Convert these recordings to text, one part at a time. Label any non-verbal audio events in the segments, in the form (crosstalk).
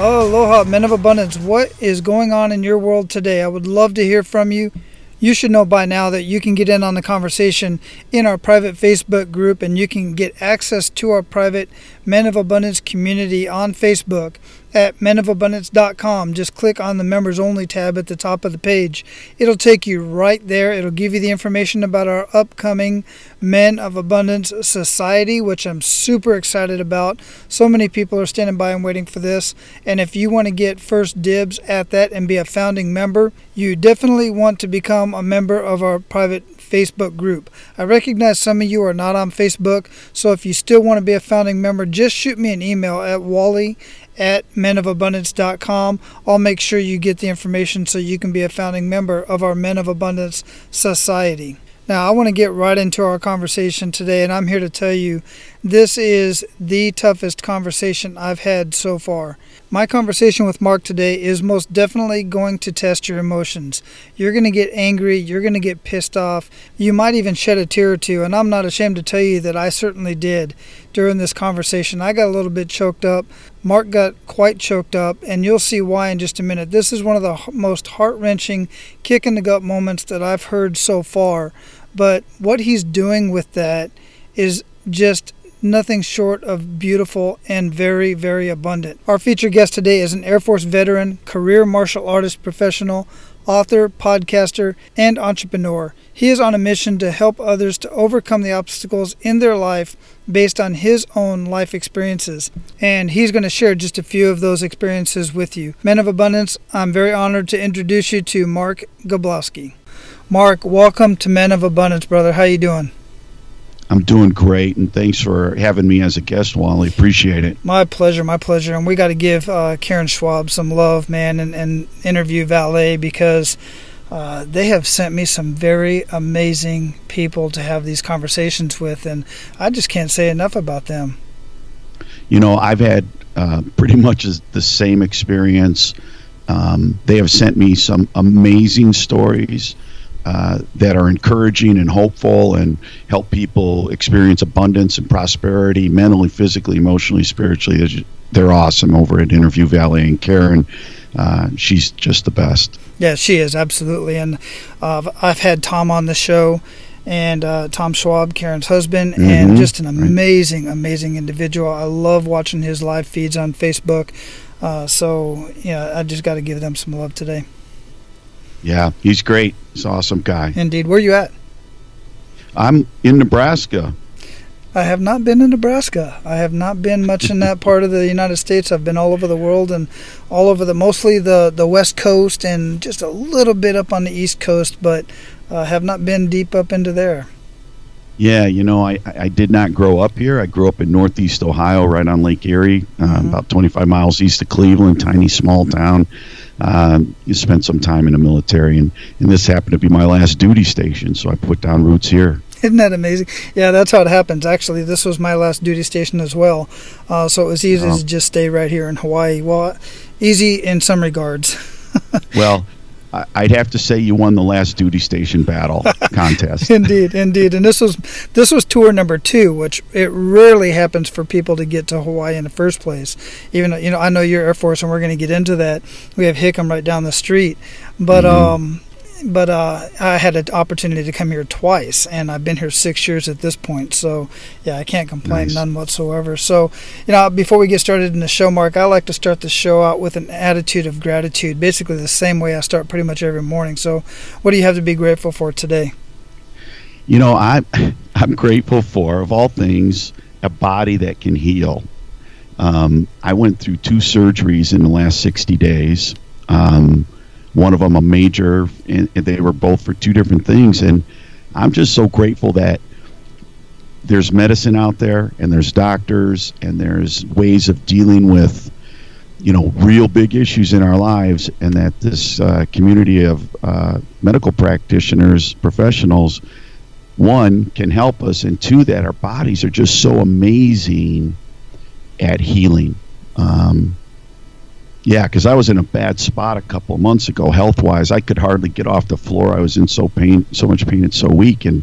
Oh, aloha, men of abundance. What is going on in your world today? I would love to hear from you. You should know by now that you can get in on the conversation in our private Facebook group and you can get access to our private Men of Abundance community on Facebook at menofabundance.com. Just click on the members only tab at the top of the page. It'll take you right there. It'll give you the information about our upcoming Men of Abundance Society, which I'm super excited about. So many people are standing by and waiting for this. And if you want to get first dibs at that and be a founding member, you definitely want to become a member of our private Facebook group. I recognize some of you are not on Facebook, so if you still want to be a founding member, just shoot me an email at wally at menofabundance.com. I'll make sure you get the information so you can be a founding member of our Men of Abundance Society. Now, I want to get right into our conversation today, and I'm here to tell you this is the toughest conversation I've had so far. My conversation with Mark today is most definitely going to test your emotions. You're going to get angry, you're going to get pissed off, you might even shed a tear or two, and I'm not ashamed to tell you that I certainly did during this conversation. I got a little bit choked up. Mark got quite choked up, and you'll see why in just a minute. This is one of the most heart wrenching, kick in the gut moments that I've heard so far. But what he's doing with that is just nothing short of beautiful and very, very abundant. Our featured guest today is an Air Force veteran, career martial artist professional, author, podcaster, and entrepreneur. He is on a mission to help others to overcome the obstacles in their life based on his own life experiences. And he's going to share just a few of those experiences with you. Men of Abundance, I'm very honored to introduce you to Mark Goblowski. Mark, welcome to Men of Abundance, brother. How you doing? I'm doing great, and thanks for having me as a guest, Wally. Appreciate it. My pleasure, my pleasure. And we got to give uh, Karen Schwab some love, man, and, and interview Valet because uh, they have sent me some very amazing people to have these conversations with, and I just can't say enough about them. You know, I've had uh, pretty much the same experience. Um, they have sent me some amazing stories uh, that are encouraging and hopeful and help people experience abundance and prosperity mentally, physically, emotionally, spiritually. They're awesome over at Interview Valet and Karen. Uh, she's just the best. Yeah, she is absolutely. And uh, I've had Tom on the show, and uh, Tom Schwab, Karen's husband, mm-hmm. and just an amazing, right. amazing individual. I love watching his live feeds on Facebook. Uh, so yeah, I just got to give them some love today. Yeah, he's great. He's an awesome guy. Indeed. Where are you at? I'm in Nebraska. I have not been in Nebraska. I have not been much in that part of the United States. I've been all over the world and all over the mostly the the West Coast and just a little bit up on the East Coast, but uh, have not been deep up into there. Yeah, you know, I, I did not grow up here. I grew up in Northeast Ohio, right on Lake Erie, uh, mm-hmm. about 25 miles east of Cleveland, tiny small town. Um, you spent some time in the military, and, and this happened to be my last duty station, so I put down roots here. Isn't that amazing? Yeah, that's how it happens. Actually, this was my last duty station as well, uh, so it was easy oh. to just stay right here in Hawaii. Well, easy in some regards. (laughs) well, I'd have to say you won the last duty station battle (laughs) contest. indeed, indeed, and this was this was tour number two, which it rarely happens for people to get to Hawaii in the first place. Even you know, I know you're Air Force, and we're going to get into that. We have Hickam right down the street, but mm-hmm. um, but uh, I had an opportunity to come here twice, and I've been here six years at this point. So, yeah, I can't complain nice. none whatsoever. So, you know, before we get started in the show, Mark, I like to start the show out with an attitude of gratitude, basically the same way I start pretty much every morning. So, what do you have to be grateful for today? You know, I (laughs) I'm grateful for, of all things, a body that can heal. Um, I went through two surgeries in the last 60 days. Um, one of them a major, and, and they were both for two different things. And I'm just so grateful that there's medicine out there, and there's doctors, and there's ways of dealing with you know real big issues in our lives, and that this uh, community of uh, medical practitioners, professionals, one can help us, and two that our bodies are just so amazing at healing. Um, yeah, because I was in a bad spot a couple of months ago, health wise. I could hardly get off the floor. I was in so pain, so much pain, and so weak. And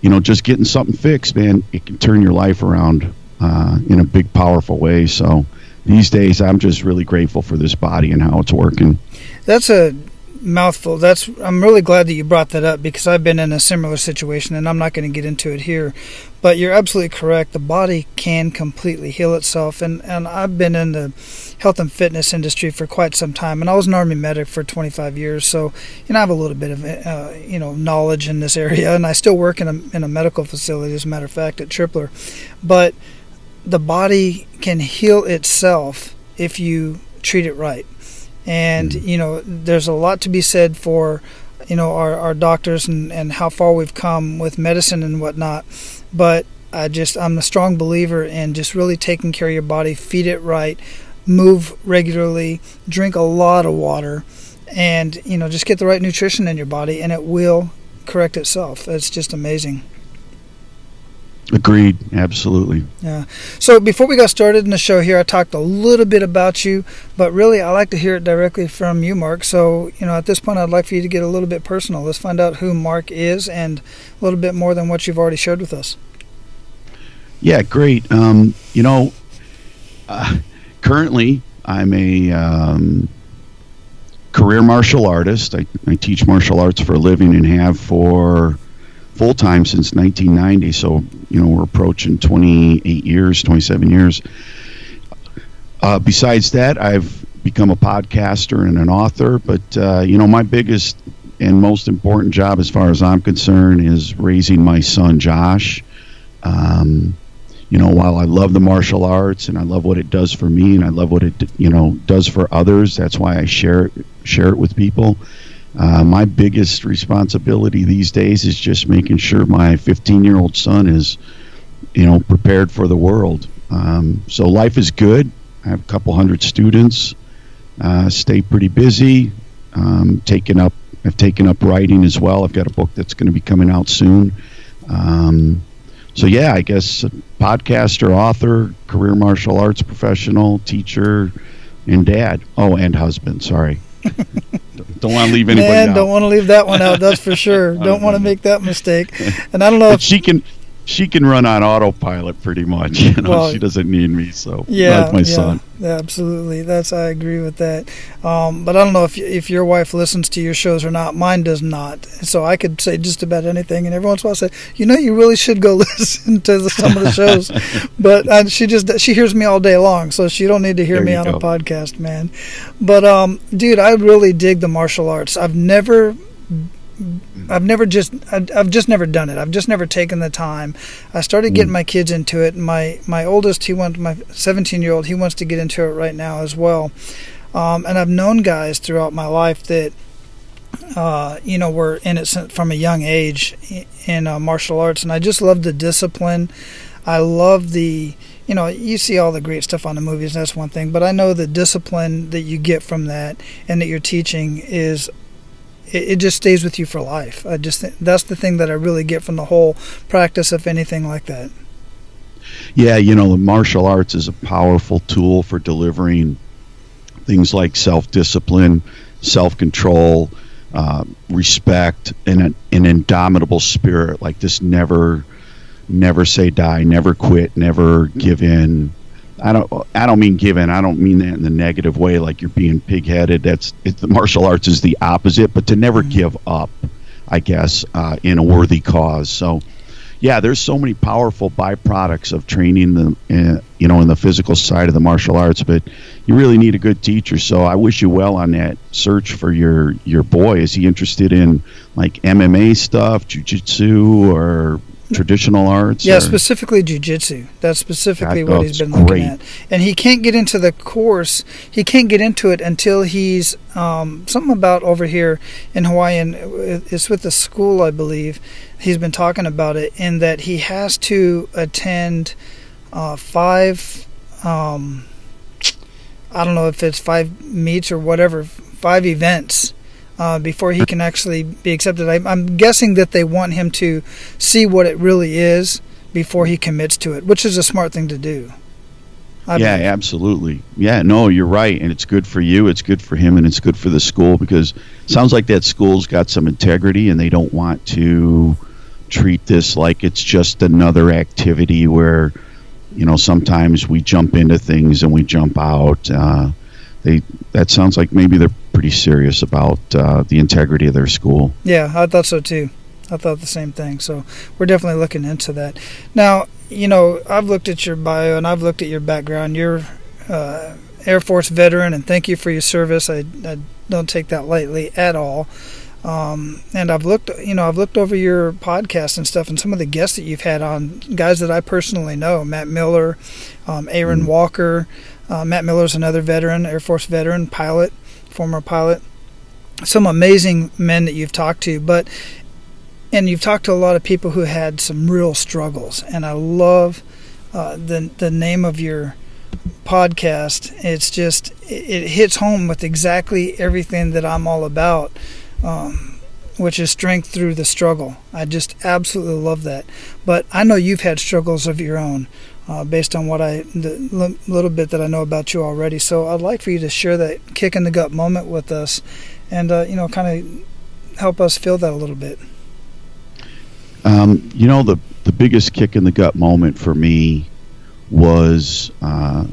you know, just getting something fixed, man, it can turn your life around uh, in a big, powerful way. So these days, I'm just really grateful for this body and how it's working. That's a mouthful. That's I'm really glad that you brought that up because I've been in a similar situation and I'm not going to get into it here. But you're absolutely correct. The body can completely heal itself and and I've been in the health and fitness industry for quite some time and I was an army medic for 25 years. So, you know, I have a little bit of uh, you know, knowledge in this area and I still work in a in a medical facility as a matter of fact at Tripler. But the body can heal itself if you treat it right. And, mm-hmm. you know, there's a lot to be said for, you know, our, our doctors and, and how far we've come with medicine and whatnot. But I just, I'm a strong believer in just really taking care of your body, feed it right, move regularly, drink a lot of water, and, you know, just get the right nutrition in your body, and it will correct itself. It's just amazing. Agreed. Absolutely. Yeah. So before we got started in the show here, I talked a little bit about you, but really I like to hear it directly from you, Mark. So, you know, at this point, I'd like for you to get a little bit personal. Let's find out who Mark is and a little bit more than what you've already shared with us. Yeah, great. Um, you know, uh, currently I'm a um, career martial artist. I, I teach martial arts for a living and have for full time since 1990. So, you know, we're approaching 28 years, 27 years. Uh, besides that, I've become a podcaster and an author. But, uh, you know, my biggest and most important job, as far as I'm concerned, is raising my son, Josh. Um, you know, while I love the martial arts and I love what it does for me and I love what it, you know, does for others, that's why I share it, share it with people. Uh, my biggest responsibility these days is just making sure my 15 year old son is, you know, prepared for the world. Um, so life is good. I have a couple hundred students. Uh, stay pretty busy. Um, taken up. I've taken up writing as well. I've got a book that's going to be coming out soon. Um, so yeah, I guess podcaster, author, career martial arts professional, teacher, and dad. Oh, and husband. Sorry. (laughs) don't want to leave anybody Man, out. don't want to leave that one out. That's for (laughs) sure. don't want to make that mistake. And I don't know but if she can she can run on autopilot pretty much. (laughs) You know, well, she doesn't need me. So yeah, my yeah, son. Absolutely, that's I agree with that. Um, but I don't know if if your wife listens to your shows or not. Mine does not. So I could say just about anything, and every once in a while I say, you know, you really should go (laughs) listen to the, some of the shows. (laughs) but uh, she just she hears me all day long, so she don't need to hear there me on go. a podcast, man. But um, dude, I really dig the martial arts. I've never I've never just I've just never done it. I've just never taken the time. I started getting mm. my kids into it. My my oldest, he wants my 17 year old, he wants to get into it right now as well. Um, and I've known guys throughout my life that uh, you know were in it from a young age in uh, martial arts, and I just love the discipline. I love the you know you see all the great stuff on the movies. That's one thing, but I know the discipline that you get from that and that you're teaching is it, it just stays with you for life. I just th- that's the thing that I really get from the whole practice of anything like that. Yeah, you know, the martial arts is a powerful tool for delivering things like self-discipline, self-control, uh, respect, and an, an indomitable spirit. Like this, never, never say die, never quit, never give in. I don't I don't mean given. I don't mean that in the negative way, like you're being pigheaded. That's the martial arts is the opposite, but to never mm-hmm. give up, I guess, uh, in a worthy cause. So, yeah, there's so many powerful byproducts of training the uh, you know in the physical side of the martial arts, but you really need a good teacher. So I wish you well on that search for your your boy. Is he interested in like MMA stuff, jujitsu, or traditional arts? Yeah, or- specifically jujitsu. That's specifically That- what he's that's been looking great. at. And he can't get into the course. He can't get into it until he's um, something about over here in Hawaii, and it's with the school, I believe. He's been talking about it, in that he has to attend uh, five. Um, I don't know if it's five meets or whatever, five events. Uh, before he can actually be accepted, I, I'm guessing that they want him to see what it really is before he commits to it, which is a smart thing to do. I yeah, believe. absolutely. Yeah, no, you're right, and it's good for you. It's good for him, and it's good for the school because it sounds like that school's got some integrity, and they don't want to treat this like it's just another activity where, you know, sometimes we jump into things and we jump out. Uh, they that sounds like maybe they're pretty serious about uh, the integrity of their school. Yeah, I thought so too. I thought the same thing. So we're definitely looking into that. Now, you know, I've looked at your bio and I've looked at your background. You're uh, Air Force veteran, and thank you for your service. I, I don't take that lightly at all. Um, and I've looked, you know, I've looked over your podcast and stuff, and some of the guests that you've had on, guys that I personally know, Matt Miller, um, Aaron Walker. Uh, Matt Miller's another veteran, Air Force veteran, pilot, former pilot. Some amazing men that you've talked to, but and you've talked to a lot of people who had some real struggles. And I love uh, the the name of your podcast. It's just it, it hits home with exactly everything that I'm all about. Um, which is strength through the struggle. I just absolutely love that. But I know you've had struggles of your own, uh, based on what I the li- little bit that I know about you already. So I'd like for you to share that kick in the gut moment with us, and uh, you know, kind of help us feel that a little bit. Um, you know, the the biggest kick in the gut moment for me was uh,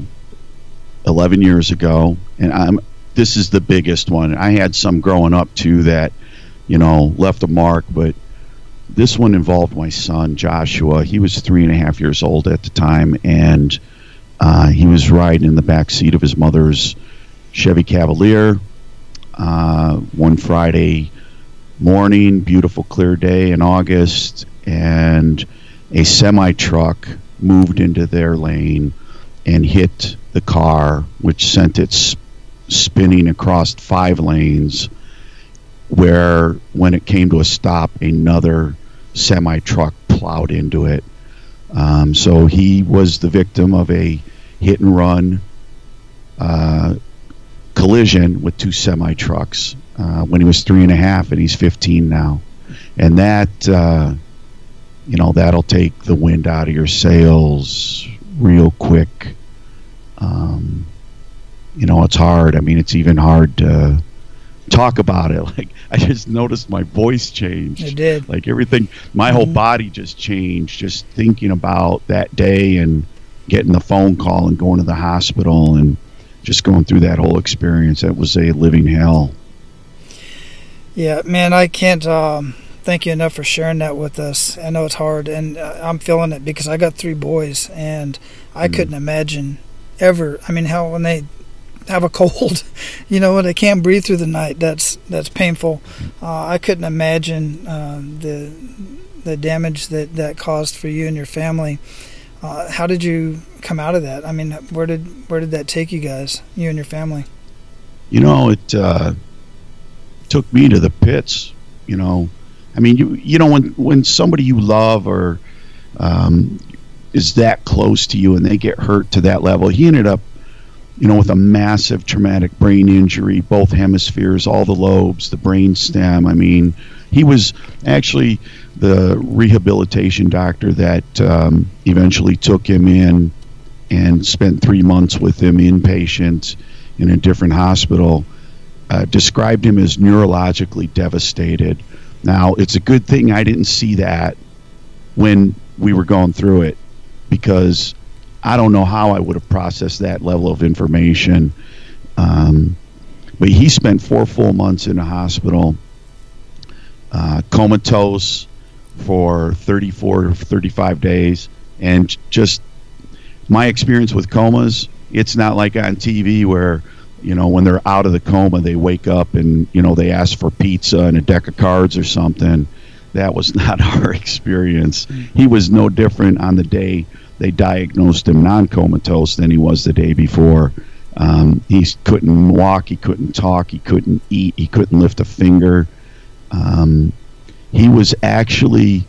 11 years ago, and I'm this is the biggest one. I had some growing up too that you know left a mark, but this one involved my son Joshua. He was three and a half years old at the time, and uh, he was riding in the back seat of his mother's Chevy Cavalier uh, one Friday morning, beautiful clear day in August, and a semi truck moved into their lane and hit the car, which sent it spinning across five lanes. Where, when it came to a stop, another semi truck plowed into it. Um, so he was the victim of a hit and run uh, collision with two semi trucks uh, when he was three and a half, and he's 15 now. And that, uh, you know, that'll take the wind out of your sails real quick. Um, you know, it's hard. I mean, it's even hard to talk about it. (laughs) Like, I just noticed my voice changed. It did. Like everything, my whole Mhm. body just changed just thinking about that day and getting the phone call and going to the hospital and just going through that whole experience. That was a living hell. Yeah, man, I can't um, thank you enough for sharing that with us. I know it's hard, and uh, I'm feeling it because I got three boys, and I Mhm. couldn't imagine ever. I mean, how when they have a cold, (laughs) you know, when they can't breathe through the night, that's that's painful. Uh, I couldn't imagine uh, the the damage that that caused for you and your family. Uh, how did you come out of that? I mean, where did where did that take you guys, you and your family? You know, it uh, took me to the pits. You know, I mean, you you know when when somebody you love or um, is that close to you and they get hurt to that level, he ended up, you know, with a massive traumatic brain injury, both hemispheres, all the lobes, the brain stem. I mean, he was actually the rehabilitation doctor that um, eventually took him in and spent three months with him inpatient in a different hospital. Uh, described him as neurologically devastated. Now, it's a good thing I didn't see that when we were going through it because I don't know how I would have processed that level of information. Um, but he spent four full months in a hospital, uh, comatose for 34 or 35 days, and just my experience with comas, it's not like on TV where you know when they're out of the coma they wake up and you know they ask for pizza and a deck of cards or something that was (laughs) not our (laughs) experience. He was no different on the day they diagnosed him non-comatose than he was the day before. Um, he couldn't walk, he couldn't talk, he couldn't eat, he couldn't lift a finger. Um, he was actually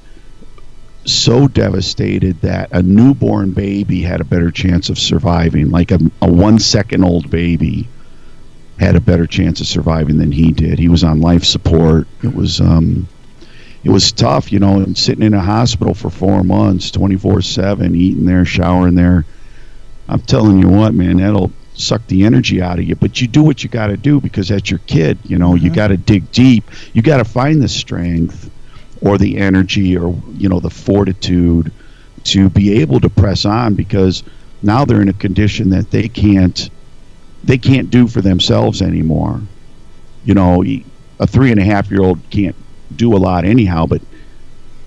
so devastated that a newborn baby had a better chance of surviving, like a, a one second old baby had a better chance of surviving than he did. He was on life support. It was um, it was tough, you know, and sitting in a hospital for four months, twenty four seven, eating there, showering there. I'm telling you what, man, that'll suck the energy out of you. But you do what you got to do because that's your kid. You know, mm-hmm. you got to dig deep. You got to find the strength or the energy or you know the fortitude to be able to press on because now they're in a condition that they can't they can't do for themselves anymore. You know, a three and a half year old can't do a lot anyhow, but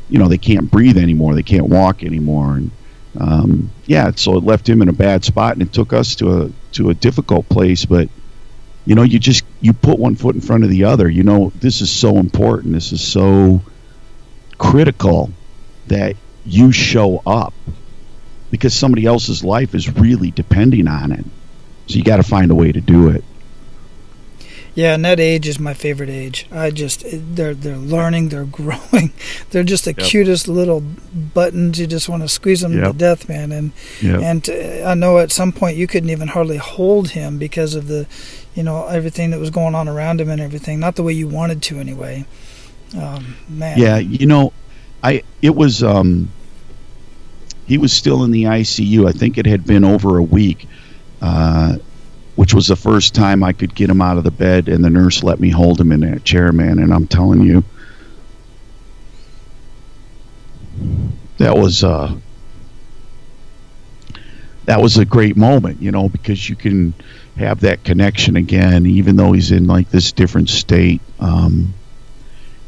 you know they can't breathe anymore, they can't walk anymore, and um, yeah, so it left him in a bad spot, and it took us to a to a difficult place. But you know, you just you put one foot in front of the other. You know, this is so important. This is so critical that you show up because somebody else's life is really depending on it. So you got to find a way to do it. Yeah, and that age is my favorite age. I just they're they're learning, they're (laughs) growing, they're just the yep. cutest little buttons. You just want to squeeze them yep. to death, man. And yep. and uh, I know at some point you couldn't even hardly hold him because of the, you know, everything that was going on around him and everything. Not the way you wanted to, anyway. Um, man. Yeah, you know, I it was um, he was still in the ICU. I think it had been over a week uh, which was the first time I could get him out of the bed, and the nurse let me hold him in that chair, man. And I'm telling you, that was uh, that was a great moment, you know, because you can have that connection again, even though he's in like this different state. Um,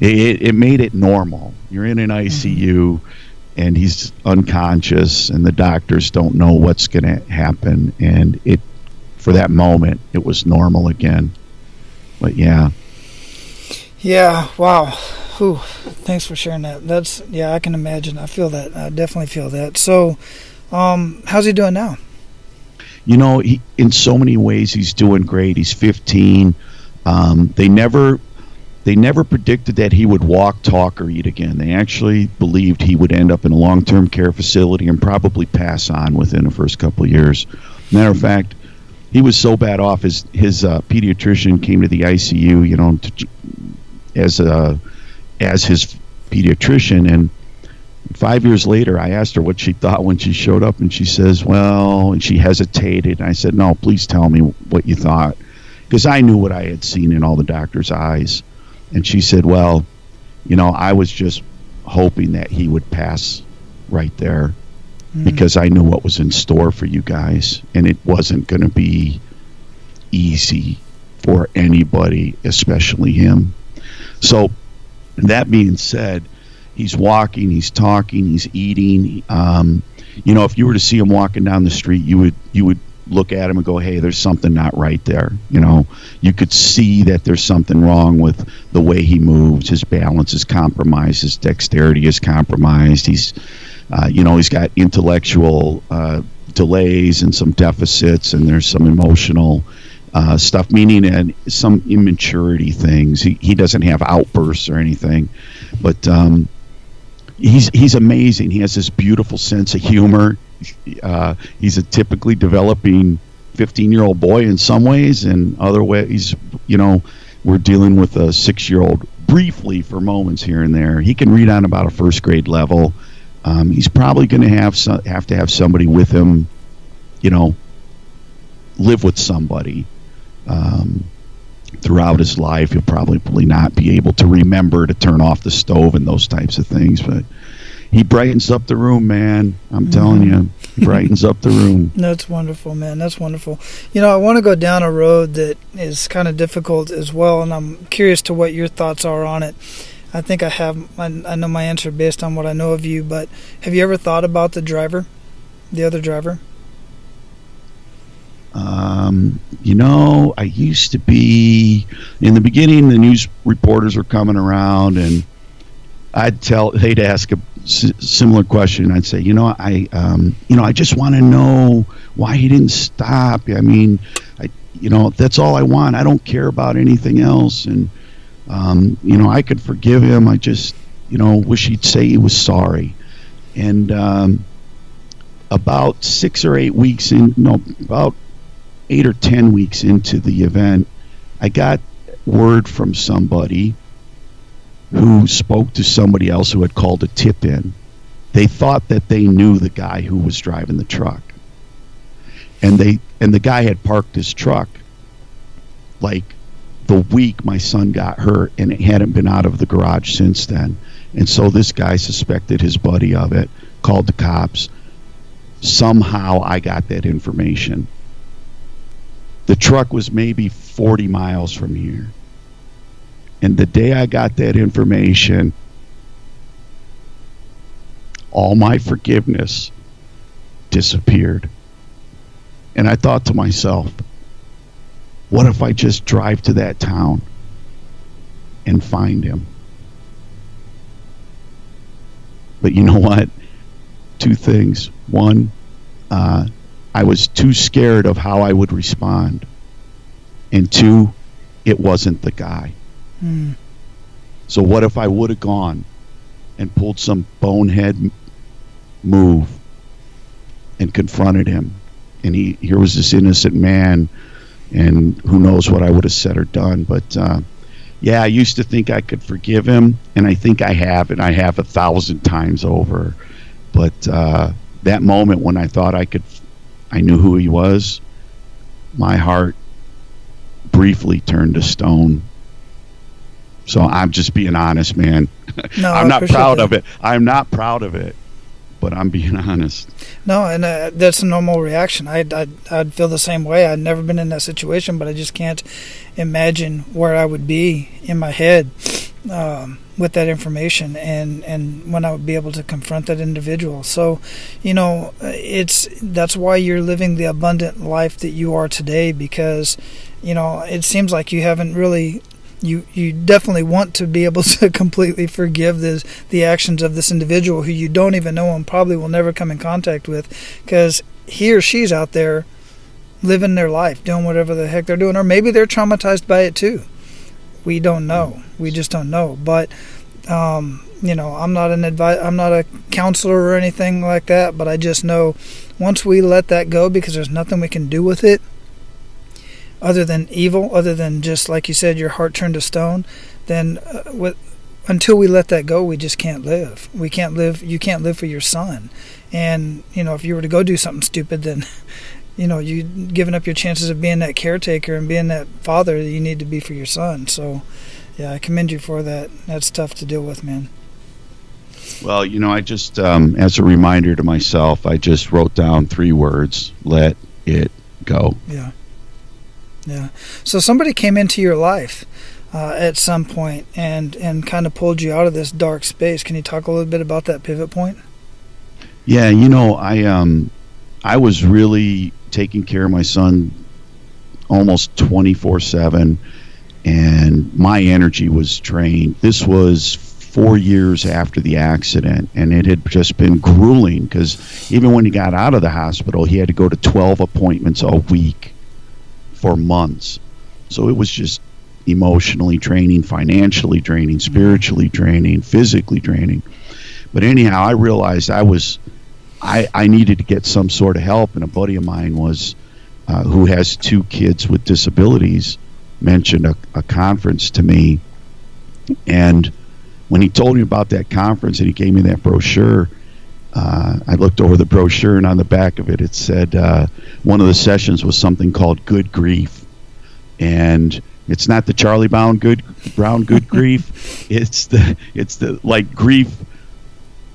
it, it made it normal. You're in an ICU. Mm-hmm and he's unconscious and the doctors don't know what's going to happen and it for that moment it was normal again. But yeah. Yeah wow. Whew. thanks for sharing that. That's yeah i can imagine. I feel that. I definitely feel that. So um, how's he doing now? You know he, in so many ways he's doing great. He's 15 um, they never they never predicted that he would walk, talk, or eat again. They actually believed he would end up in a long term care facility and probably pass on within the first couple of years. Matter of fact, he was so bad off, his, his uh, pediatrician came to the ICU, you know, to, as, a, as his pediatrician. And five years later, I asked her what she thought when she showed up, and she says, Well, and she hesitated. And I said, No, please tell me what you thought. Because I knew what I had seen in all the doctor's eyes. And she said, Well, you know, I was just hoping that he would pass right there mm. because I knew what was in store for you guys. And it wasn't going to be easy for anybody, especially him. So, that being said, he's walking, he's talking, he's eating. Um, you know, if you were to see him walking down the street, you would you would look at him and go, hey, there's something not right there. You know, you could see that there's something wrong with the way he moves. His balance is compromised. His dexterity is compromised. He's, uh, you know, he's got intellectual uh, delays and some deficits, and there's some emotional. Uh, stuff, meaning and some immaturity things. He, he doesn't have outbursts or anything, but um, he's he's amazing. He has this beautiful sense of humor. Uh, he's a typically developing 15 year old boy in some ways, and other ways, you know, we're dealing with a six year old briefly for moments here and there. He can read on about a first grade level. Um, he's probably going to have some, have to have somebody with him, you know, live with somebody. Um, throughout his life. He'll probably not be able to remember to turn off the stove and those types of things, but he brightens up the room, man. I'm mm-hmm. telling you, he brightens up the room. (laughs) That's wonderful, man. That's wonderful. You know, I want to go down a road that is kind of difficult as well, and I'm curious to what your thoughts are on it. I think I have, I, I know my answer based on what I know of you, but have you ever thought about the driver, the other driver? Um, you know, I used to be in the beginning. The news reporters were coming around, and I'd tell they'd ask a s- similar question. I'd say, you know, I, um, you know, I just want to know why he didn't stop. I mean, I, you know, that's all I want. I don't care about anything else. And, um, you know, I could forgive him. I just, you know, wish he'd say he was sorry. And um, about six or eight weeks in, no, about eight or ten weeks into the event, I got word from somebody who spoke to somebody else who had called a tip in. They thought that they knew the guy who was driving the truck. And they and the guy had parked his truck like the week my son got hurt and it hadn't been out of the garage since then. And so this guy suspected his buddy of it, called the cops. Somehow I got that information. The truck was maybe 40 miles from here. And the day I got that information, all my forgiveness disappeared. And I thought to myself, what if I just drive to that town and find him? But you know what? Two things. One, uh, I was too scared of how I would respond. And two, it wasn't the guy. Mm. So what if I would have gone and pulled some bonehead move and confronted him? And he here was this innocent man, and who knows what I would have said or done. But uh, yeah, I used to think I could forgive him, and I think I have, and I have a thousand times over. But uh, that moment when I thought I could, I knew who he was. My heart briefly turned to stone. So I'm just being honest, man. No, (laughs) I'm not proud that. of it. I'm not proud of it, but I'm being (laughs) honest. No, and uh, that's a normal reaction. I'd, I'd, I'd feel the same way. I'd never been in that situation, but I just can't imagine where I would be in my head um, with that information and, and when I would be able to confront that individual. So, you know, it's that's why you're living the abundant life that you are today because, you know, it seems like you haven't really you you definitely want to be able (laughs) to completely forgive the the actions of this individual who you don't even know and probably will never come in contact with because he or she's out there living their life doing whatever the heck they're doing or maybe they're traumatized by it too. We don't know. We just don't know. But um, you know i'm not an advi- i'm not a counselor or anything like that but i just know once we let that go because there's nothing we can do with it other than evil, other than just like you said, your heart turned to stone, then uh, with, until we let that go, we just can't live. We can't live. You can't live for your son. And you know, if you were to go do something stupid, then (laughs) you know you giving up your chances of being that caretaker and being that father that you need to be for your son. So, yeah, I commend you for that. That's tough to deal with, man. Well, you know, I just, um, as a reminder to myself, I just wrote down three words: "Let it go." Yeah. Yeah. So somebody came into your life uh, at some point and and kind of pulled you out of this dark space. Can you talk a little bit about that pivot point? Yeah, you know, I um, I was really taking care of my son almost twenty four seven, and my energy was drained. This was four years after the accident, and it had just been grueling because even when he got out of the hospital, he had to go to twelve appointments a week for months. So it was just emotionally draining, financially draining, spiritually draining, physically draining. But anyhow, I realized I was I, I needed to get some sort of help, and a buddy of mine was uh, who has two kids with disabilities mentioned a, a conference to me, and when he told me about that conference and he gave me that brochure, uh, I looked over the brochure and on the back of it it said uh, one of the sessions was something called Good Grief, and it's not the Charlie Brown good Brown good grief. (laughs) It's the it's the like grief.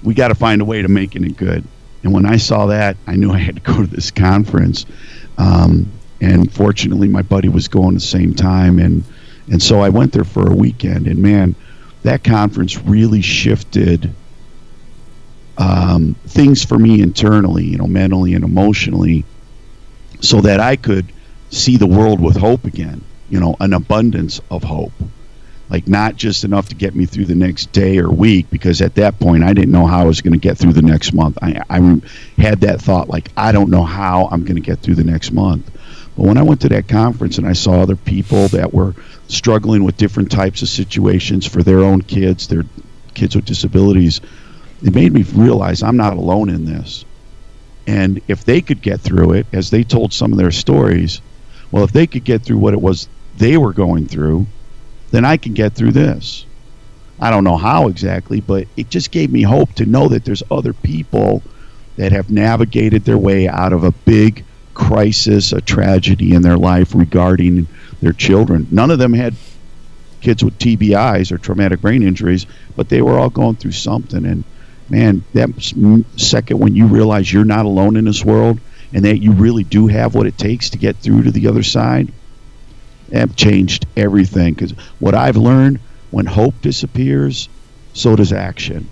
We got to find a way to making it good. And when I saw that, I knew I had to go to this conference. Um, and fortunately, my buddy was going the same time, and and so I went there for a weekend. And man, that conference really shifted um, things for me internally, you know, mentally and emotionally, so that I could see the world with hope again, you know, an abundance of hope. like not just enough to get me through the next day or week because at that point I didn't know how I was going to get through the next month. I, I had that thought like I don't know how I'm going to get through the next month. But when I went to that conference and I saw other people that were struggling with different types of situations for their own kids, their kids with disabilities, it made me realize I'm not alone in this. And if they could get through it, as they told some of their stories, well, if they could get through what it was they were going through, then I can get through this. I don't know how exactly, but it just gave me hope to know that there's other people that have navigated their way out of a big crisis, a tragedy in their life regarding their children. None of them had kids with TBIs or traumatic brain injuries, but they were all going through something. And man, that second when you realize you're not alone in this world and that you really do have what it takes to get through to the other side, have changed everything. Because what I've learned, when hope disappears, so does action.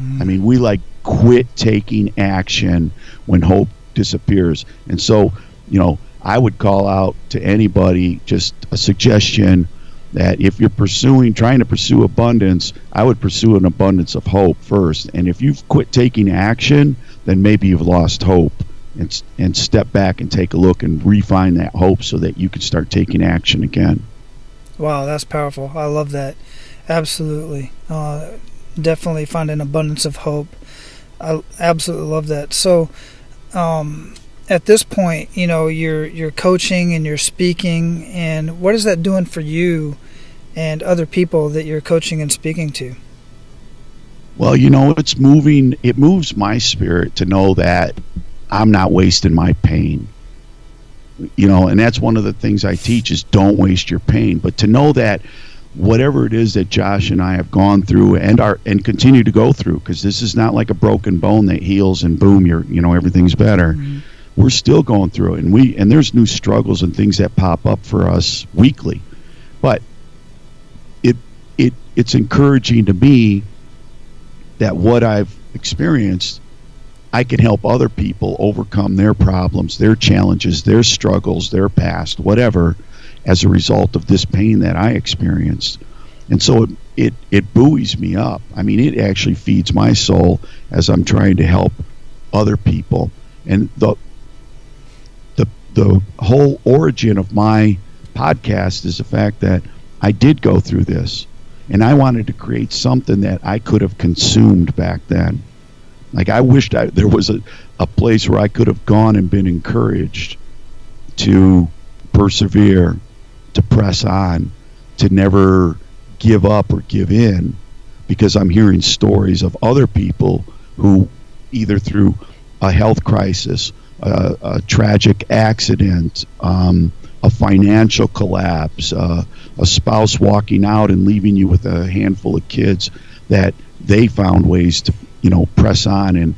Mm. I mean, we like quit taking action when hope disappears. And so, you know, I would call out to anybody just a suggestion that if you're pursuing, trying to pursue abundance, I would pursue an abundance of hope first. And if you've quit taking action, then maybe you've lost hope and and step back and take a look and refine that hope so that you can start taking action again. Wow, that's powerful. I love that. Absolutely, uh, definitely find an abundance of hope. I absolutely love that. So, um, at this point, you know, you're you're coaching and you're speaking, and what is that doing for you and other people that you're coaching and speaking to? Well, you know, it's moving. It moves my spirit to know that I'm not wasting my pain. You know, and that's one of the things I teach is don't waste your pain. But to know that whatever it is that Josh and I have gone through and are and continue to go through, because this is not like a broken bone that heals and boom, you're you know everything's better. Mm-hmm. We're still going through and we and there's new struggles and things that pop up for us weekly. But it it it's encouraging to me that what I've experienced I can help other people overcome their problems, their challenges, their struggles, their past, whatever, as a result of this pain that I experienced. And so it, it, it buoys me up. I mean, it actually feeds my soul as I'm trying to help other people. And the, the, whole origin of my podcast is the fact that I did go through this. And I wanted to create something that I could have consumed back then like I wished I, there was a, a place where I could have gone and been encouraged to persevere, to press on, to never give up or give in, because I'm hearing stories of other people who, either through a health crisis, a, tragic accident, um, a financial collapse, uh, a spouse walking out and leaving you with a handful of kids, that they found ways to you know, press on and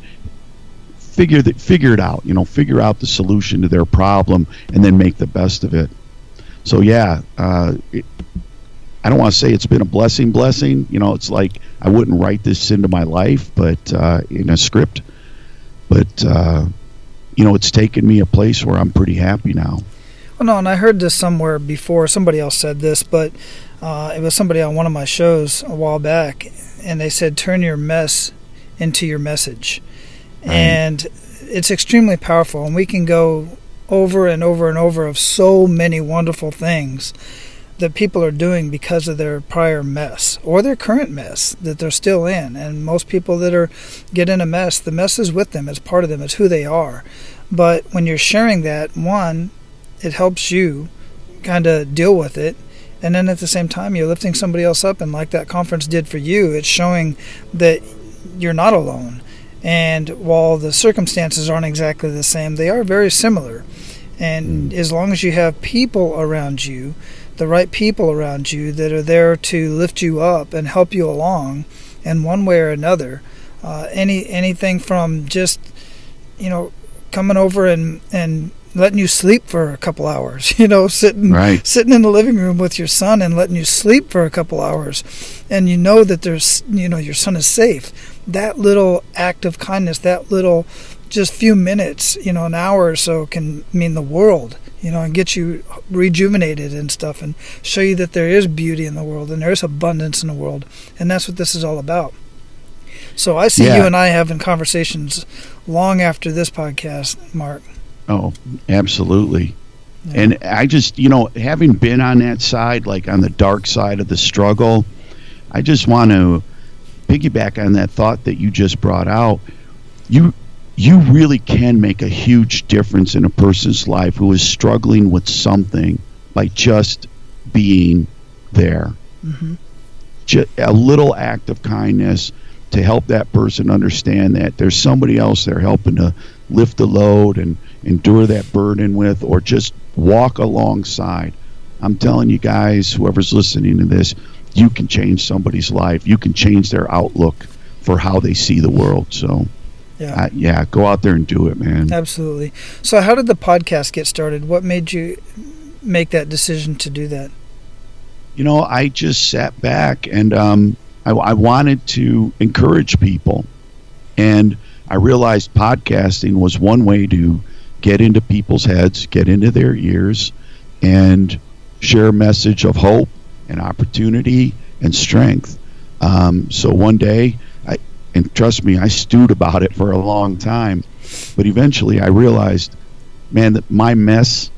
figure that figure it out. You know, figure out the solution to their problem and then make the best of it. So yeah, uh, it, I don't want to say it's been a blessing. Blessing, you know, it's like I wouldn't write this into my life, but uh, in a script. But uh, you know, it's taken me a place where I'm pretty happy now. Well, no, and I heard this somewhere before. Somebody else said this, but uh, it was somebody on one of my shows a while back, and they said, "Turn your mess into your message. Right. And it's extremely powerful, and we can go over and over and over of so many wonderful things that people are doing because of their prior mess or their current mess that they're still in. And most people that are get in a mess, the mess is with them, it's part of them, it's who they are. But when you're sharing that, one, it helps you kind of deal with it. And then at the same time, you're lifting somebody else up. And like that conference did for you, it's showing that you're not alone. And while the circumstances aren't exactly the same, they are very similar. And mm. as long as you have people around you, the right people around you that are there to lift you up and help you along in one way or another, uh, any anything from just you know coming over and and letting you sleep for a couple hours, (laughs) you know, sitting right. sitting in the living room with your son and letting you sleep for a couple hours, and you know that there's you know your son is safe. That little act of kindness, that little just few minutes, you know, an hour or so can mean the world, you know, and get you rejuvenated and stuff and show you that there is beauty in the world and there is abundance in the world. And that's what this is all about. So I see Yeah. you and I having conversations long after this podcast, Mark. Oh, absolutely. Yeah. And I just, you know, having been on that side, like on the dark side of the struggle, I just want to piggyback on that thought that you just brought out. You you really can make a huge difference in a person's life who is struggling with something by just being there. Mhm. Ju- a little act of kindness to help that person understand that there's somebody else there helping to lift the load and endure that burden with, or just walk alongside. I'm telling you guys, whoever's listening to this, you can change somebody's life. You can change their outlook for how they see the world. So, Yeah. uh, yeah, go out there and do it, man. Absolutely. So, how did the podcast get started? What made you make that decision to do that? you know, I just sat back and um, I, I wanted to encourage people. And I realized podcasting was one way to get into people's heads, get into their ears, and share a message of hope and opportunity and strength. Um, so one day, and trust me, I stewed about it for a long time. But eventually I realized, man, that my mess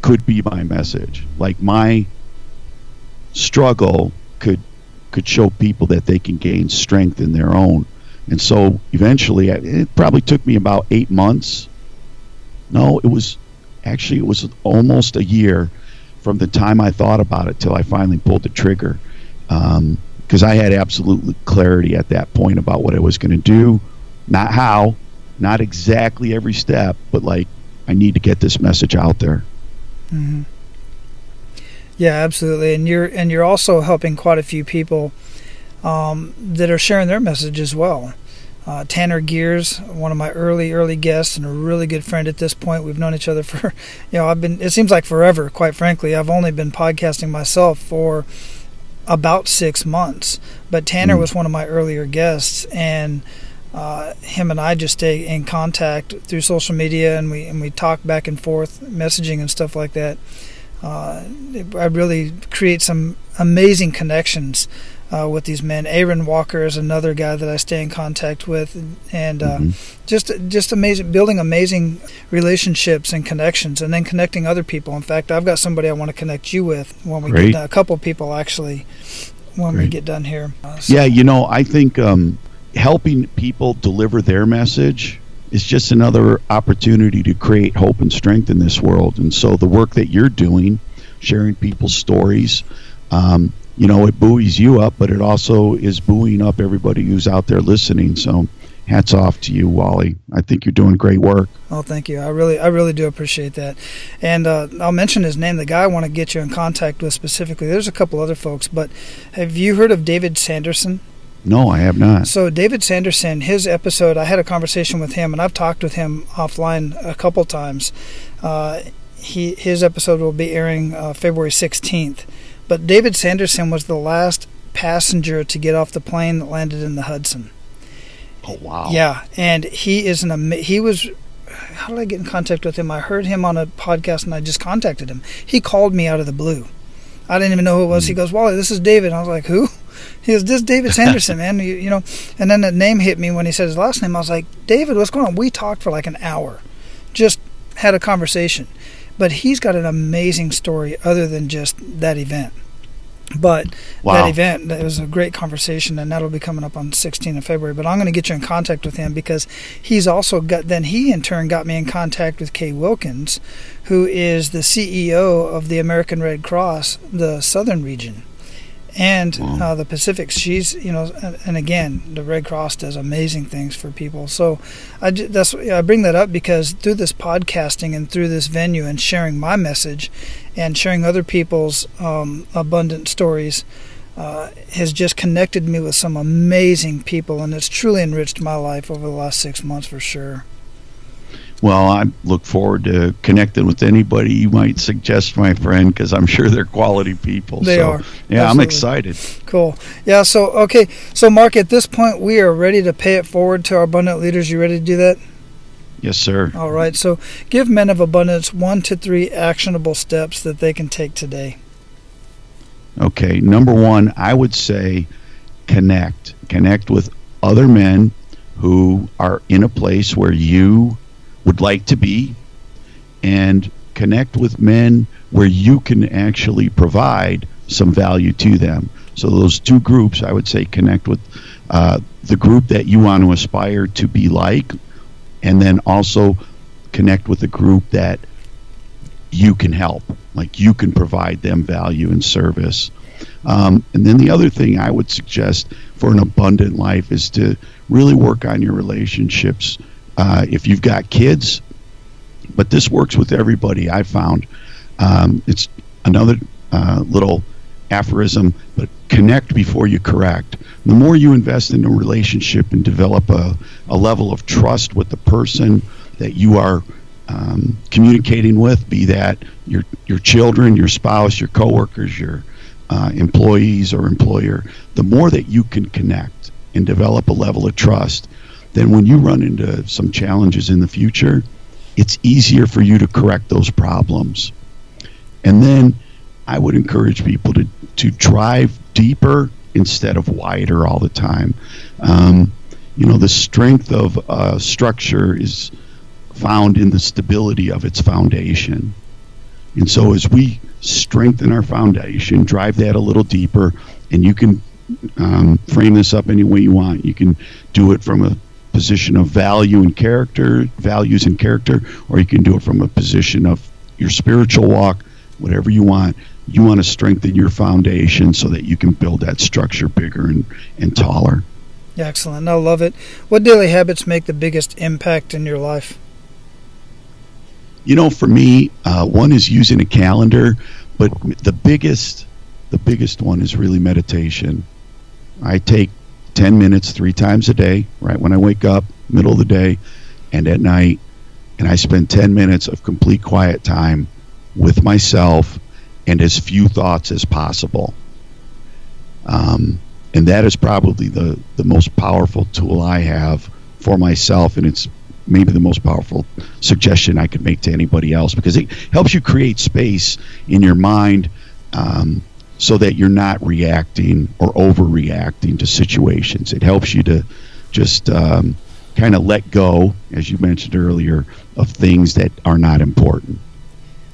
could be my message. Like my struggle could could show people that they can gain strength in their own. And so eventually, it probably took me about eight months. No, it was actually it was almost a year from the time I thought about it till I finally pulled the trigger. Um, Because I had absolute clarity at that point about what I was going to do, not how, not exactly every step, but like I need to get this message out there. Mm-hmm. Yeah, absolutely. And you're and you're also helping quite a few people um, that are sharing their message as well. Uh, Tanner Gers, one of my early early guests and a really good friend at this point. We've known each other (laughs) for, you know, I've been. It seems like forever. Quite frankly, I've only been podcasting myself for about six months. But Tanner Mm. was one of my earlier guests, and uh, him and I just stay in contact through social media, and we and we talk back and forth, messaging and stuff like that. Uh, I really create some amazing connections uh, with these men. Aaron Walker is another guy that I stay in contact with, and uh, Mhm. just just amazing, building amazing relationships and connections, and then connecting other people. In fact, I've got somebody I want to connect you with when we Great. get done, a couple people actually when we get done here. Uh, so- Yeah, you know, I think um, helping people deliver their message is just another opportunity to create hope and strength in this world. And so the work that you're doing, sharing people's stories, um, you know, it buoys you up, but it also is buoying up everybody who's out there listening. So hats off to you, Wally. I think you're doing great work. Oh, thank you. I really, I really do appreciate that. And uh, I'll mention his name. The guy I want to get you in contact with specifically. There's a couple other folks, but have you heard of David Sanderson? No, I have not. So David Sanderson, his episode, I had a conversation with him, and I've talked with him offline a couple times. Uh, he his episode will be airing uh, February 16th. But David Sanderson was the last passenger to get off the plane that landed in the Hudson. Oh, wow. Yeah, and he is an ama- he was. How did I get in contact with him? I heard him on a podcast, and I just contacted him. He called me out of the blue. I didn't even know who it was. He hmm. goes, "Wally, this is David." I was like, "Who?" (laughs) He goes, "This is David Sanderson, (laughs) man." You, you know, and then the name hit me when he said his last name. I was like, "David, what's going on?" We talked for like an hour, just had a conversation. But he's got an amazing story other than just that event. But Wow. that event, it was a great conversation, and that'll be coming up on 16th of February. But I'm going to get you in contact with him because he's also got. Then he in turn got me in contact with Kay Wilkins, who is the CEO of the American Red Cross, the Southern region, and uh, the Pacific. She's you know, and, again, the Red Cross does amazing things for people. So I that's I bring that up because through this podcasting and through this venue and sharing my message and sharing other people's um, abundant stories uh, has just connected me with some amazing people, and it's truly enriched my life over the last six months for sure. Well, I look forward to connecting with anybody you might suggest, my friend, because I'm sure they're quality people. They so, are. Yeah, I'm excited. Cool. Yeah. So okay. So Mark, at this point, we are ready to pay it forward to our abundant leaders. You ready to do that? Yes, sir. All right. So give men of abundance one to three actionable steps that they can take today. Okay. Number one, I would say connect. Connect with other men who are in a place where you would like to be and connect with men where you can actually provide some value to them. So those two groups, I would say, connect with uh, the group that you want to aspire to be like, and then also connect with the group that you can help, like you can provide them value and service. Um, and then the other thing I would suggest for an abundant life is to really work on your relationships. Uh, if you've got kids, but this works with everybody. I found um, it's another uh, little aphorism, but connect before you correct. The more you invest in a relationship and develop a, a level of trust with the person that you are um, communicating with, be that your your children, your spouse, your coworkers, your uh, employees or employer, the more that you can connect and develop a level of trust, then when you run into some challenges in the future, it's easier for you to correct those problems. And then I would encourage people to, to drive deeper instead of wider all the time. Um, you know, the strength of a structure is found in the stability of its foundation. And so as we strengthen our foundation, drive that a little deeper, and you can um, frame this up any way you want. You can do it from a position of value and character, values and character, or you can do it from a position of your spiritual walk, whatever you want. You want to strengthen your foundation so that you can build that structure bigger and, and taller. Yeah, excellent. I love it. What daily habits make the biggest impact in your life? You know, for me, uh, one is using a calendar, but the biggest, the biggest one is really meditation. I take 10 minutes three times a day, right when I wake up, middle of the day, and at night. And I spend 10 minutes of complete quiet time with myself and as few thoughts as possible. Um, and that is probably the, the most powerful tool I have for myself. And it's maybe the most powerful suggestion I could make to anybody else because it helps you create space in your mind. Um, so that you're not reacting or overreacting to situations. It helps you to just um, kind of let go, as you mentioned earlier, of things that are not important.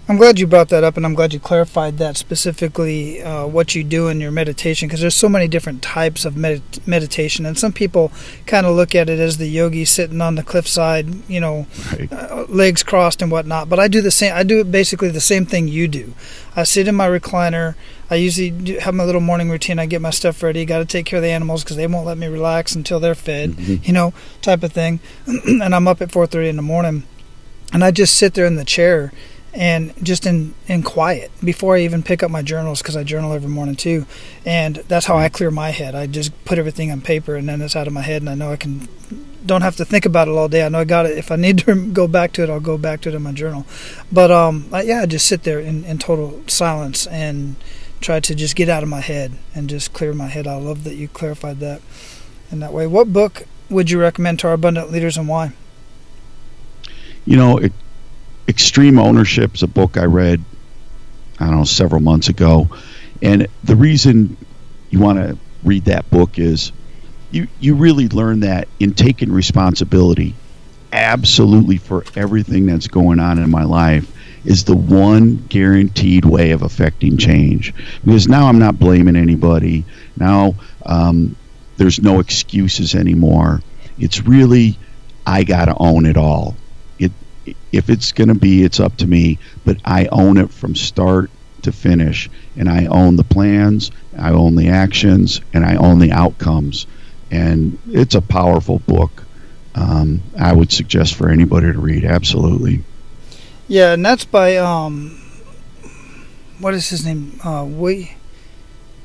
I'm glad you brought that up, and I'm glad you clarified that specifically uh, what you do in your meditation, because there's so many different types of med- meditation, and some people kind of look at it as the yogi sitting on the cliffside, you know, right. uh, legs crossed and whatnot. But I do the same. I do basically the same thing you do. I sit in my recliner. I usually have my little morning routine. I get my stuff ready. Got to take care of the animals because they won't let me relax until they're fed, mm-hmm. you know, type of thing. (clears throat) and I'm up at 4:30 in the morning, and I just sit there in the chair and just in in quiet before I even pick up my journals because I journal every morning too, and that's how I clear my head. I just put everything on paper and then it's out of my head, and I know I can don't have to think about it all day. I know I got it. If I need (laughs) to go back to it, I'll go back to it in my journal. But um, I, yeah, I just sit there in, in total silence and try to just get out of my head and just clear my head. I love that you clarified that in that way. What book would you recommend to our abundant leaders and why? You know, it, Extreme Ownership is a book I read, I don't know, several months ago. And the reason you want to read that book is you, you really learn that in taking responsibility absolutely for everything that's going on in my life is the one guaranteed way of affecting change. Because now I'm not blaming anybody. Now um, there's no excuses anymore. It's really, I got to own it all if it's going to be, it's up to me. But I own it from start to finish, and I own the plans, I own the actions, and I own the outcomes. And it's a powerful book. Um, I would suggest for anybody to read. Absolutely. Yeah, and that's by um, what is his name? Uh, we.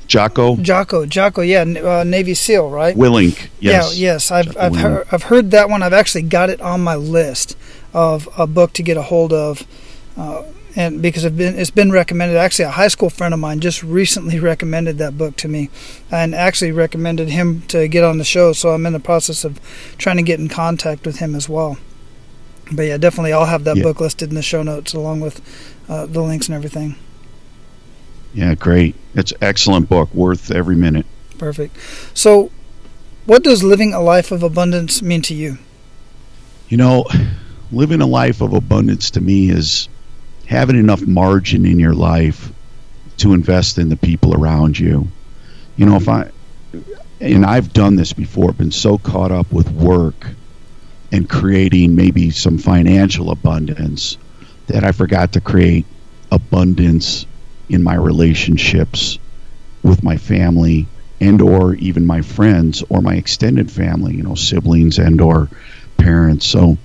Jocko. Jocko, Jocko, yeah, uh, Navy SEAL, right? Willink, yes. Yeah, yes, I've I've heard, I've heard that one. I've actually got it on my list of a book to get a hold of. Uh, and because it's been, it's been recommended, actually, a high school friend of mine just recently (laughs) recommended that book to me, and actually recommended him to get on the show. So I'm in the process of trying to get in contact with him as well. But yeah, definitely, I'll have that Yeah. book listed in the show notes along with uh, the links and everything. Yeah, great. It's an excellent book, worth every minute. Perfect. So, what does living a life of abundance mean to you? You know, living a life of abundance to me is having enough margin in your life to invest in the people around you. You know, if I, and I've done this before, been so caught up with work and creating maybe some financial abundance that I forgot to create abundance in my relationships with my family and or even my friends or my extended family, you know, siblings and or parents. So,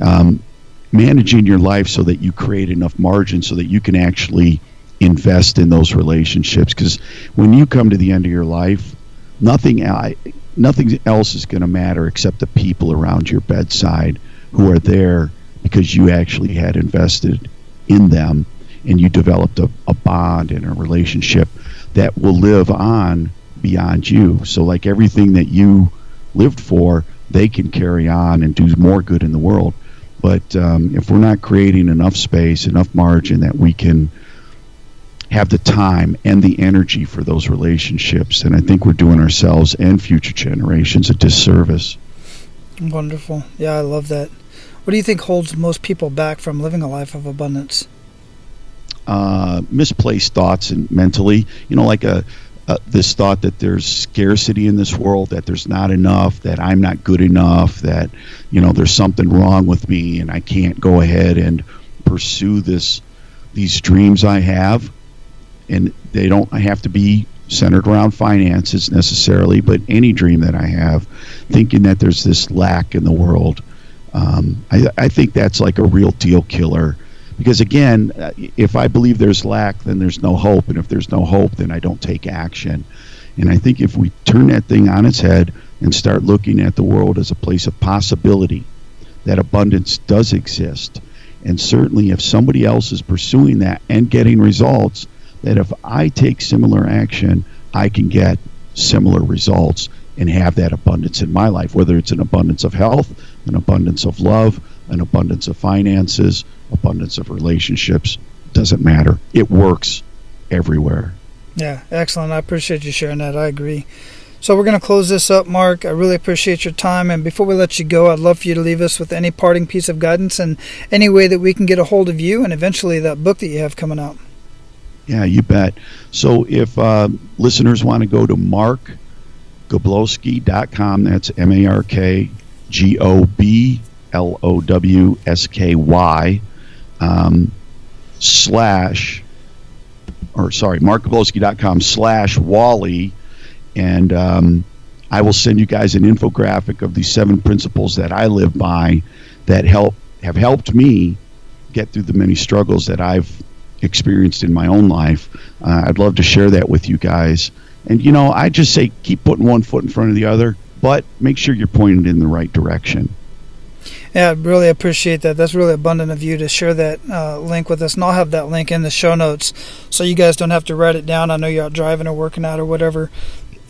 um, managing your life so that you create enough margin so that you can actually invest in those relationships. Because when you come to the end of your life, nothing I, nothing else is going to matter except the people around your bedside who are there because you actually had invested in them and you developed a, a bond and a relationship that will live on beyond you. So, like everything that you lived for, they can carry on and do more good in the world. But um, if we're not creating enough space, enough margin that we can have the time and the energy for those relationships, And I think we're doing ourselves and future generations a disservice. Wonderful. Yeah, I love that. What do you think holds most people back from living a life of abundance? uh, misplaced thoughts and mentally, you know, like a, a this thought that there's scarcity in this world, that there's not enough, that I'm not good enough, that you know there's something wrong with me, and I can't go ahead and pursue this these dreams I have, and they don't have to be centered around finances necessarily, but any dream that I have, thinking that there's this lack in the world. Um, I, I think that's like a real deal killer because again uh, if i believe there's lack then there's no hope and if there's no hope then i don't take action and i think if we turn that thing on its head and start looking at the world as a place of possibility that abundance does exist and certainly if somebody else is pursuing that and getting results that if i take similar action i can get similar results and have that abundance in my life whether it's an abundance of health an abundance of love an abundance of finances, abundance of relationships. Doesn't matter. It works everywhere. Yeah, excellent. I appreciate you sharing that. I agree. So we're going to close this up, Mark. I really appreciate your time. And before we let you go, I'd love for you to leave us with any parting piece of guidance and any way that we can get a hold of you and eventually that book that you have coming out. Yeah, you bet. So if uh, listeners want to go to markgoblowsky.com, that's M A R K G O B L O W S K Y um, slash, or sorry, markgoblowsky.com slash Wally, and um, I will send you guys an infographic of the seven principles that I live by that help have helped me get through the many struggles that I've experienced in my own life. Uh, I'd love to share that with you guys. And you know, I just say keep putting one foot in front of the other, but make sure you're pointed in the right direction. Yeah, I really appreciate that. That's really abundant of you to share that uh, link with us. And I'll have that link in the show notes so you guys don't have to write it down. I know you're out driving or working out or whatever.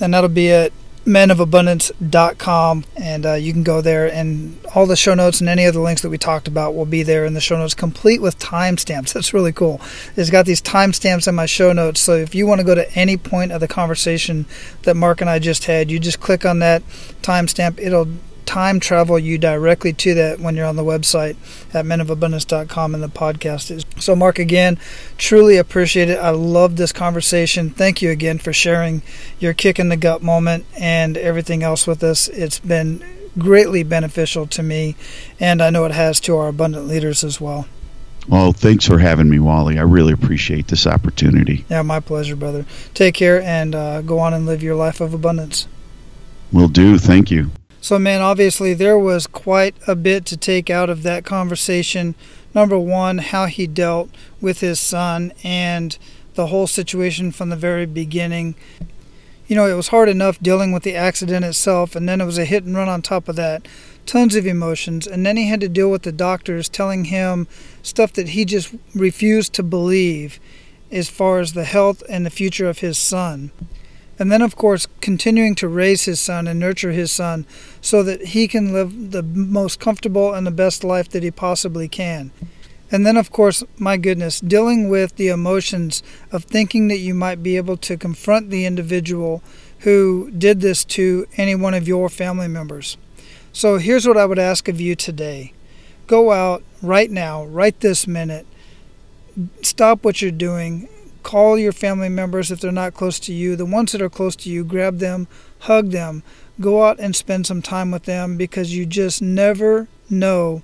And that'll be at menofabundance.com. And uh, you can go there, and all the show notes and any of the links that we talked about will be there in the show notes, complete with timestamps. That's really cool. It's got these timestamps in my show notes. So if you want to go to any point of the conversation that Mark and I just had, you just click on that timestamp. It'll time travel you directly to that when you're on the website at menofabundance.com and the podcast is. So, Mark, again, truly appreciate it. I love this conversation. Thank you again for sharing your kick in the gut moment and everything else with us. It's been greatly beneficial to me, and I know it has to our abundant leaders as well. Well, thanks for having me, Wally. I really appreciate this opportunity. Yeah, my pleasure, brother. Take care and uh, go on and live your life of abundance. Will do. Thank you. So, man, obviously there was quite a bit to take out of that conversation. Number one, how he dealt with his son and the whole situation from the very beginning. You know, it was hard enough dealing with the accident itself, and then it was a hit and run on top of that. Tons of emotions. And then he had to deal with the doctors telling him stuff that he just refused to believe as far as the health and the future of his son. And then, of course, continuing to raise his son and nurture his son so that he can live the most comfortable and the best life that he possibly can. And then, of course, my goodness, dealing with the emotions of thinking that you might be able to confront the individual who did this to any one of your family members. So here's what I would ask of you today go out right now, right this minute, stop what you're doing, call your family members if they're not close to you. The ones that are close to you, grab them, hug them, go out and spend some time with them because you just never know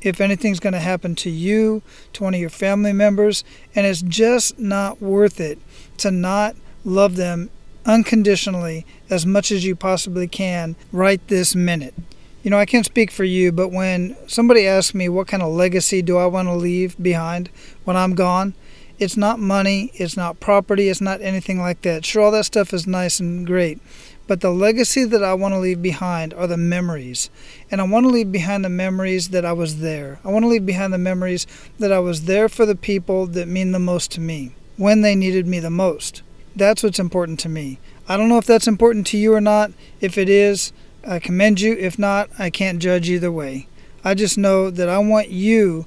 if anything's going to happen to you, to one of your family members, and it's just not worth it to not love them unconditionally as much as you possibly can right this minute. You know, I can't speak for you, but when somebody asks me what kind of legacy do I want to leave behind when I'm gone, it's not money, it's not property, it's not anything like that. Sure, all that stuff is nice and great, but the legacy that I want to leave behind are the memories. And I want to leave behind the memories that I was there. I want to leave behind the memories that I was there for the people that mean the most to me when they needed me the most. That's what's important to me. I don't know if that's important to you or not. If it is, I commend you. If not, I can't judge either way. I just know that I want you